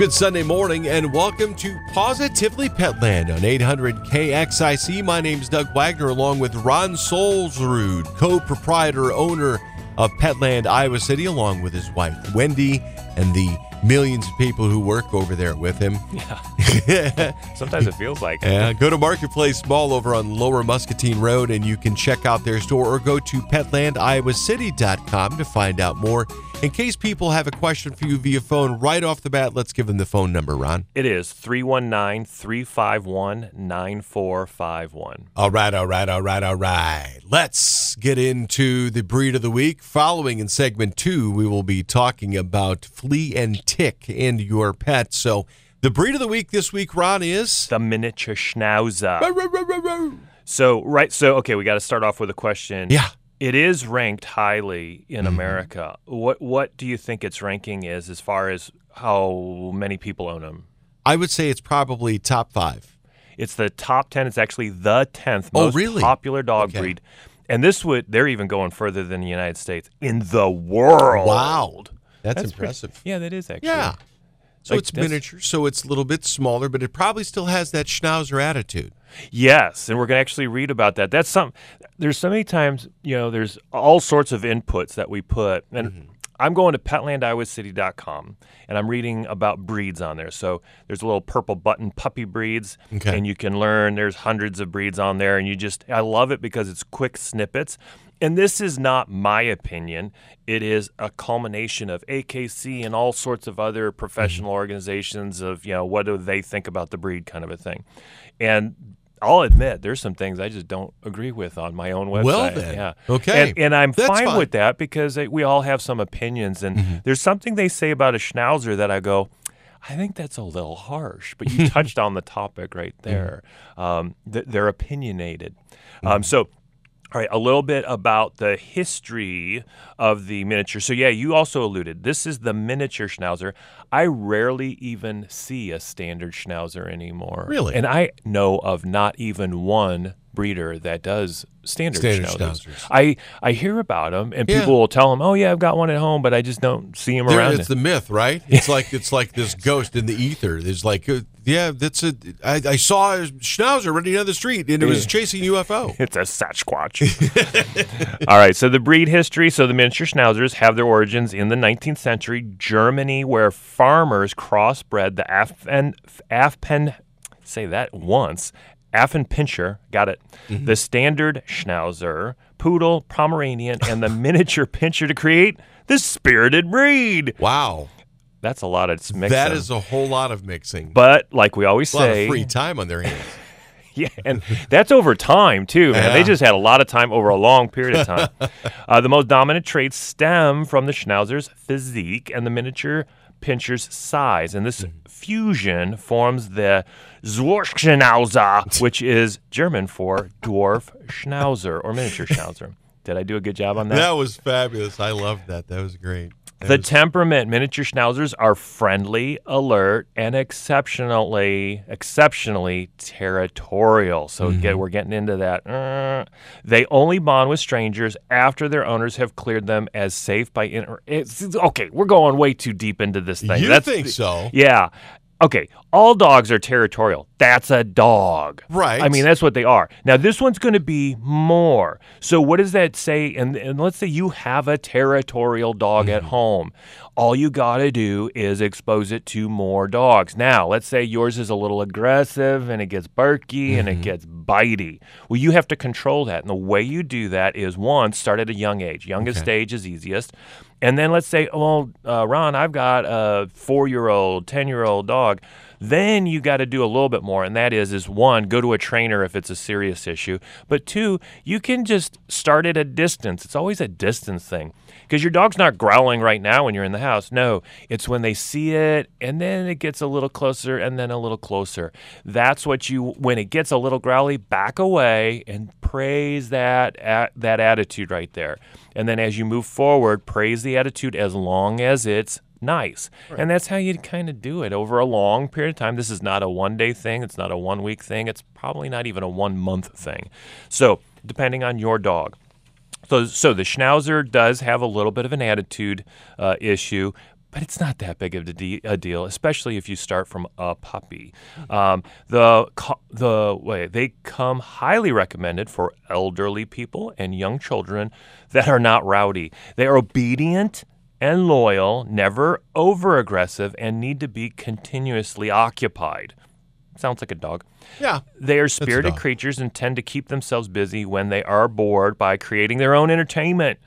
Good Sunday morning and welcome to Positively Petland on 800 KXIC. My name's Doug Wagner along with Ron Solzrud, co-proprietor, owner of Petland Iowa City, along with his wife Wendy and the millions of people who work over there with him. Yeah. Sometimes it feels like. Yeah, go to Marketplace Mall over on Lower Muscatine Road and you can check out their store or go to petlandiowacity.com to find out more. In case people have a question for you via phone right off the bat, let's give them the phone number, Ron. It is 319 351 9451. All right, all right, all right, all right. Let's get into the breed of the week. Following in segment two, we will be talking about flea and tick and your pet. So, the breed of the week this week, Ron, is. The miniature schnauzer. So, right. So, okay, we got to start off with a question. Yeah. It is ranked highly in Mhm. America. What What do you think its ranking is as far as how many people own them? I would say it's probably top five. It's the top 10. It's actually the 10th Oh, most really? popular dog Okay. breed. And this would, they're even going further than the United States in the world. Wow. That's, That's pretty- impressive. Yeah, that is actually. Yeah. So Like it's this- miniature, so it's a little bit smaller, but it probably still has that schnauzer attitude. Yes, and we're going to actually read about that. That's some. There's so many times, you know, there's all sorts of inputs that we put, and Mm-hmm. I'm going to petlandiowacity.com and I'm reading about breeds on there. So there's a little purple button puppy breeds, Okay. and you can learn. There's hundreds of breeds on there, and you just I love it because it's quick snippets. And this is not my opinion. It is a culmination of AKC and all sorts of other mm-hmm. professional organizations of, you know, what do they think about the breed kind of a thing. And I'll admit there's some things I just don't agree with on my own website. Well then, yeah. okay. And, and I'm fine, fine. with that because we all have some opinions. And Mm-hmm. there's something they say about a schnauzer that I go, I think that's a little harsh. But you touched on the topic right Mm-hmm. there. Um, th- they're opinionated. Um, so. All right, a little bit about the history of the miniature. So, yeah, you also alluded. This is the miniature schnauzer. I rarely even see a standard schnauzer anymore. Really? And I know of not even one breeder that does standard, Standard schnauzers. schnauzers. I, I hear about them, and Yeah. people will tell them, oh, yeah, I've got one at home, but I just don't see them There, around. it's it. the myth, right? It's like it's like this ghost in the ether. There's like, uh, yeah, that's a. I, I saw a schnauzer running down the street, and it was chasing UFO. It's a Sasquatch. All right, so the breed history. So the miniature schnauzers have their origins in the 19th century Germany, where farmers crossbred the Affen, Afpen, say that once, Affenpinscher, got it, mm-hmm. the standard Schnauzer, Poodle, Pomeranian, and the miniature Pinscher to create the spirited breed. Wow, That's a lot of mixing. that is a whole lot of mixing. But like we always a lot say, of free time on their hands. Yeah, and that's over time too, man. Yeah. They just had a lot of time over a long period of time. uh, the most dominant traits stem from the Schnauzer's physique and the miniature pinscher's size, and this fusion forms the Zwergschnauzer, which is German for dwarf Schnauzer or miniature Schnauzer. Did I do a good job on that? That was fabulous. I loved that. That was great. The was- temperament miniature schnauzers are friendly, alert, and exceptionally exceptionally territorial. So Mm-hmm. get, we're getting into that. Uh, they only bond with strangers after their owners have cleared them as safe by inter- it's, okay, we're going way too deep into this thing. you That's think so? Yeah. Okay, all dogs are territorial. That's a dog. Right. I mean, that's what they are. Now, this one's going to be more. So, what does that say? And, and let's say you have a territorial dog at mm-hmm. home. All you got to do is expose it to more dogs. Now, let's say yours is a little aggressive and it gets barky and it mm-hmm. gets bitey. Well, you have to control that. And the way you do that is one, start at a young age. Youngest age is easiest. And then let's say, well, uh, Ron, I've got a four year old, 10 year old dog. Then you got to do a little bit more, and that is is one, go to a trainer if it's a serious issue. But two, you can just start at a distance. It's always a distance thing because your dog's not growling right now when you're in the house. No, it's when they see it, and then it gets a little closer, and then a little closer. That's what you when it gets a little growly, back away and praise that at, that attitude right there. And then as you move forward, praise the attitude as long as it's nice. And that's how you kind of do it over a long period of time. This is not a one day thing, it's not a one week thing, it's probably not even a one month thing. So, depending on your dog. So, the Schnauzer does have a little bit of an attitude uh, issue, but it's not that big of a, de- a deal, especially if you start from a puppy. Um, the the way they come highly recommended for elderly people and young children that are not rowdy. They are obedient and loyal, never over aggressive, and need to be continuously occupied. Sounds like a dog. Yeah. They are spirited creatures and tend to keep themselves busy when they are bored by creating their own entertainment.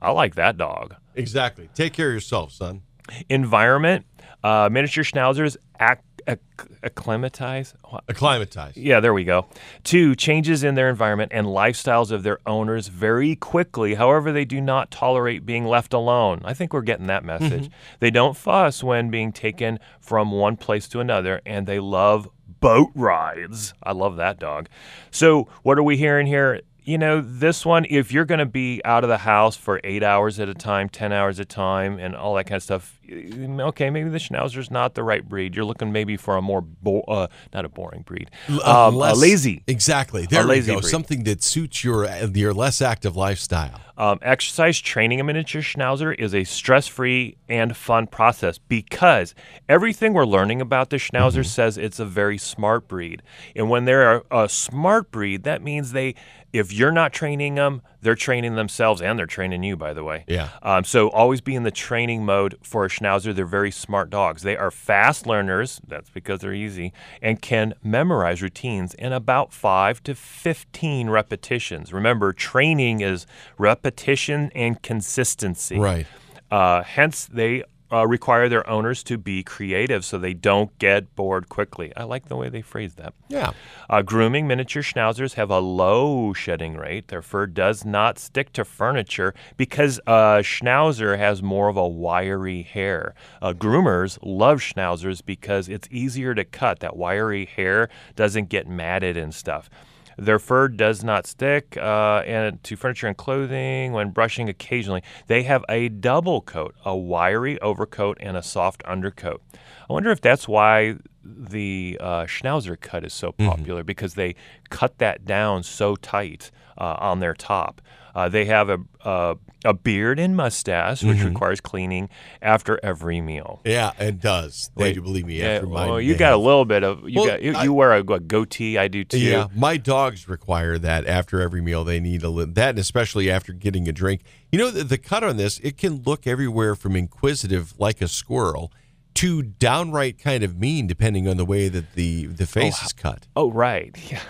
I like that dog. Exactly. Take care of yourself, son. Environment, uh, miniature schnauzers ac- ac- acclimatize. what? Acclimatize. Yeah, there we go. Two, changes in their environment and lifestyles of their owners very quickly. However, they do not tolerate being left alone. I think we're getting that message. They don't fuss when being taken from one place to another, and they love boat rides. I love that dog. So, what are we hearing here? You know, this one, if you're going to be out of the house for eight hours at a time, 10 hours at a time, and all that kind of stuff, okay, maybe the Schnauzer's not the right breed. You're looking maybe for a more, bo- uh, not a boring breed, um, a less- lazy. Exactly. There lazy we go. breed. Something that suits your your less active lifestyle. Um, exercise training a miniature schnauzer is a stress free and fun process because everything we're learning about the schnauzer says it's a very smart breed. And when they're a, a smart breed, that means they, if you're not training them, they're training themselves and they're training you, by the way. Yeah. Um, so always be in the training mode for a schnauzer. They're very smart dogs. They are fast learners. That's because they're easy and can memorize routines in about five to 15 repetitions. Remember, training is repetition and consistency. Right. Uh, hence, they uh, require their owners to be creative so they don't get bored quickly. I like the way they phrase that. Yeah. Uh, grooming miniature schnauzers have a low shedding rate. Their fur does not stick to furniture because a schnauzer has more of a wiry hair. Uh, groomers love schnauzers because it's easier to cut. That wiry hair doesn't get matted and stuff. Their fur does not stick uh, and to furniture and clothing when brushing occasionally. They have a double coat, a wiry overcoat and a soft undercoat. I wonder if that's why the uh, Schnauzer cut is so popular because they cut that down so tight uh, on their top. Uh, they have a, a a beard and mustache, which requires cleaning after every meal. Yeah, it does. They do believe me. Yeah, After mine, well, you they got a little bit of you Well, got you, I- you wear a, a goatee. I do too. Yeah, my dogs require that after every meal. They need a little that, and especially after getting a drink. You know, the, the cut on this it can look everywhere from inquisitive, like a squirrel, to downright kind of mean, depending on the way that the the face is cut. Oh right. Yeah.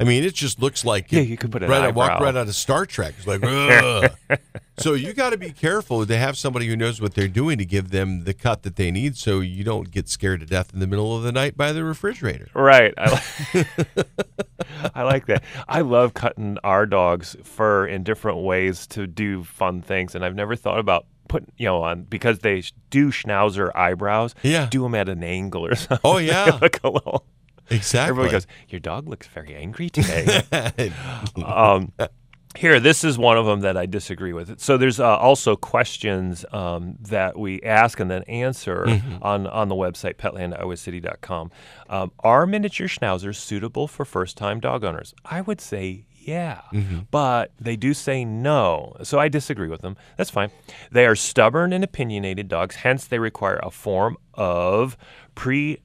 I mean, it just looks like Yeah, it- you could put it right. I walk eyebrow. right out of Star Trek. It's like, Ugh. so you got to be careful to have somebody who knows what they're doing to give them the cut that they need, so you don't get scared to death in the middle of the night by the refrigerator. Right. I like, I like that. I love cutting our dog's fur in different ways to do fun things, and I've never thought about putting you know on because they do schnauzer eyebrows. Yeah. Do them at an angle or something. Oh yeah, like a little. Exactly. Everybody goes, "Your dog looks very angry today." um, here, this is one of them that I disagree with. So there's uh, also questions um, that we ask and then answer on, on the website petlandiowacity.com. Um, are miniature schnauzers suitable for first-time dog owners? I would say yeah, but they do say no. So I disagree with them. That's fine. They are stubborn and opinionated dogs, hence they require a form of pre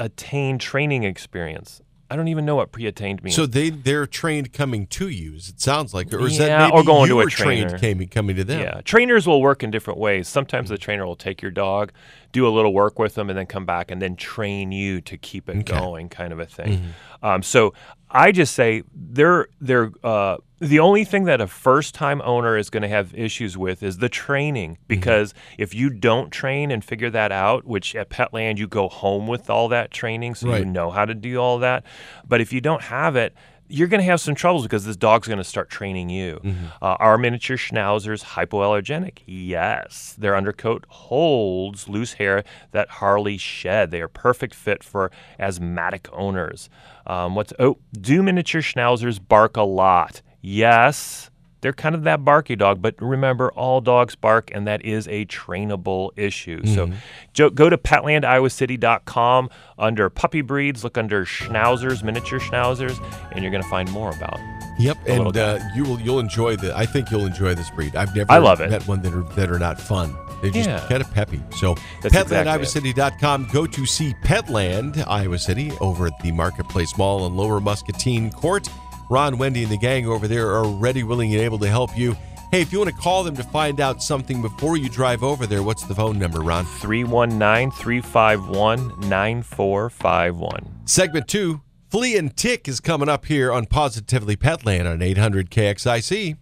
attained training experience. I don't even know what pre-attained means. So they they're trained coming to you. It sounds like, or is Yeah, that maybe or going to a were trained trainer. came, coming to them? yeah, trainers will work in different ways. Sometimes the trainer will take your dog, do a little work with them, and then come back and then train you to keep it going, kind of a thing. Um, so I just say they're they're uh, the only thing that a first time owner is going to have issues with is the training. Because if you don't train and figure that out, which at Petland you go home with all that training, so you know how to do all that, but if you don't have it. You're going to have some troubles because this dog's going to start training you. Uh, are miniature schnauzers hypoallergenic? Yes. Their undercoat holds loose hair that hardly shed. They are perfect fit for asthmatic owners. Um, what's oh? Do miniature schnauzers bark a lot? Yes. They're kind of that barky dog, but remember, all dogs bark, and that is a trainable issue. So jo- go to petlandiowacity.com under puppy breeds, look under schnauzers, miniature schnauzers, and you're going to find more about Yep, and uh, you will you'll enjoy the. I think you'll enjoy this breed. I've never I love it. met one that are that are not fun. They're just Yeah. kind of peppy. So That's exactly. PetlandIowaCity.com. Go to see Petland Iowa City over at the Marketplace Mall in Lower Muscatine Court. Ron, Wendy, and the gang over there are ready, willing, and able to help you. Hey, if you want to call them to find out something before you drive over there, what's the phone number, Ron? 319 351 9451. Segment two, Flea and Tick is coming up here on Positively Petland on 800 KXIC.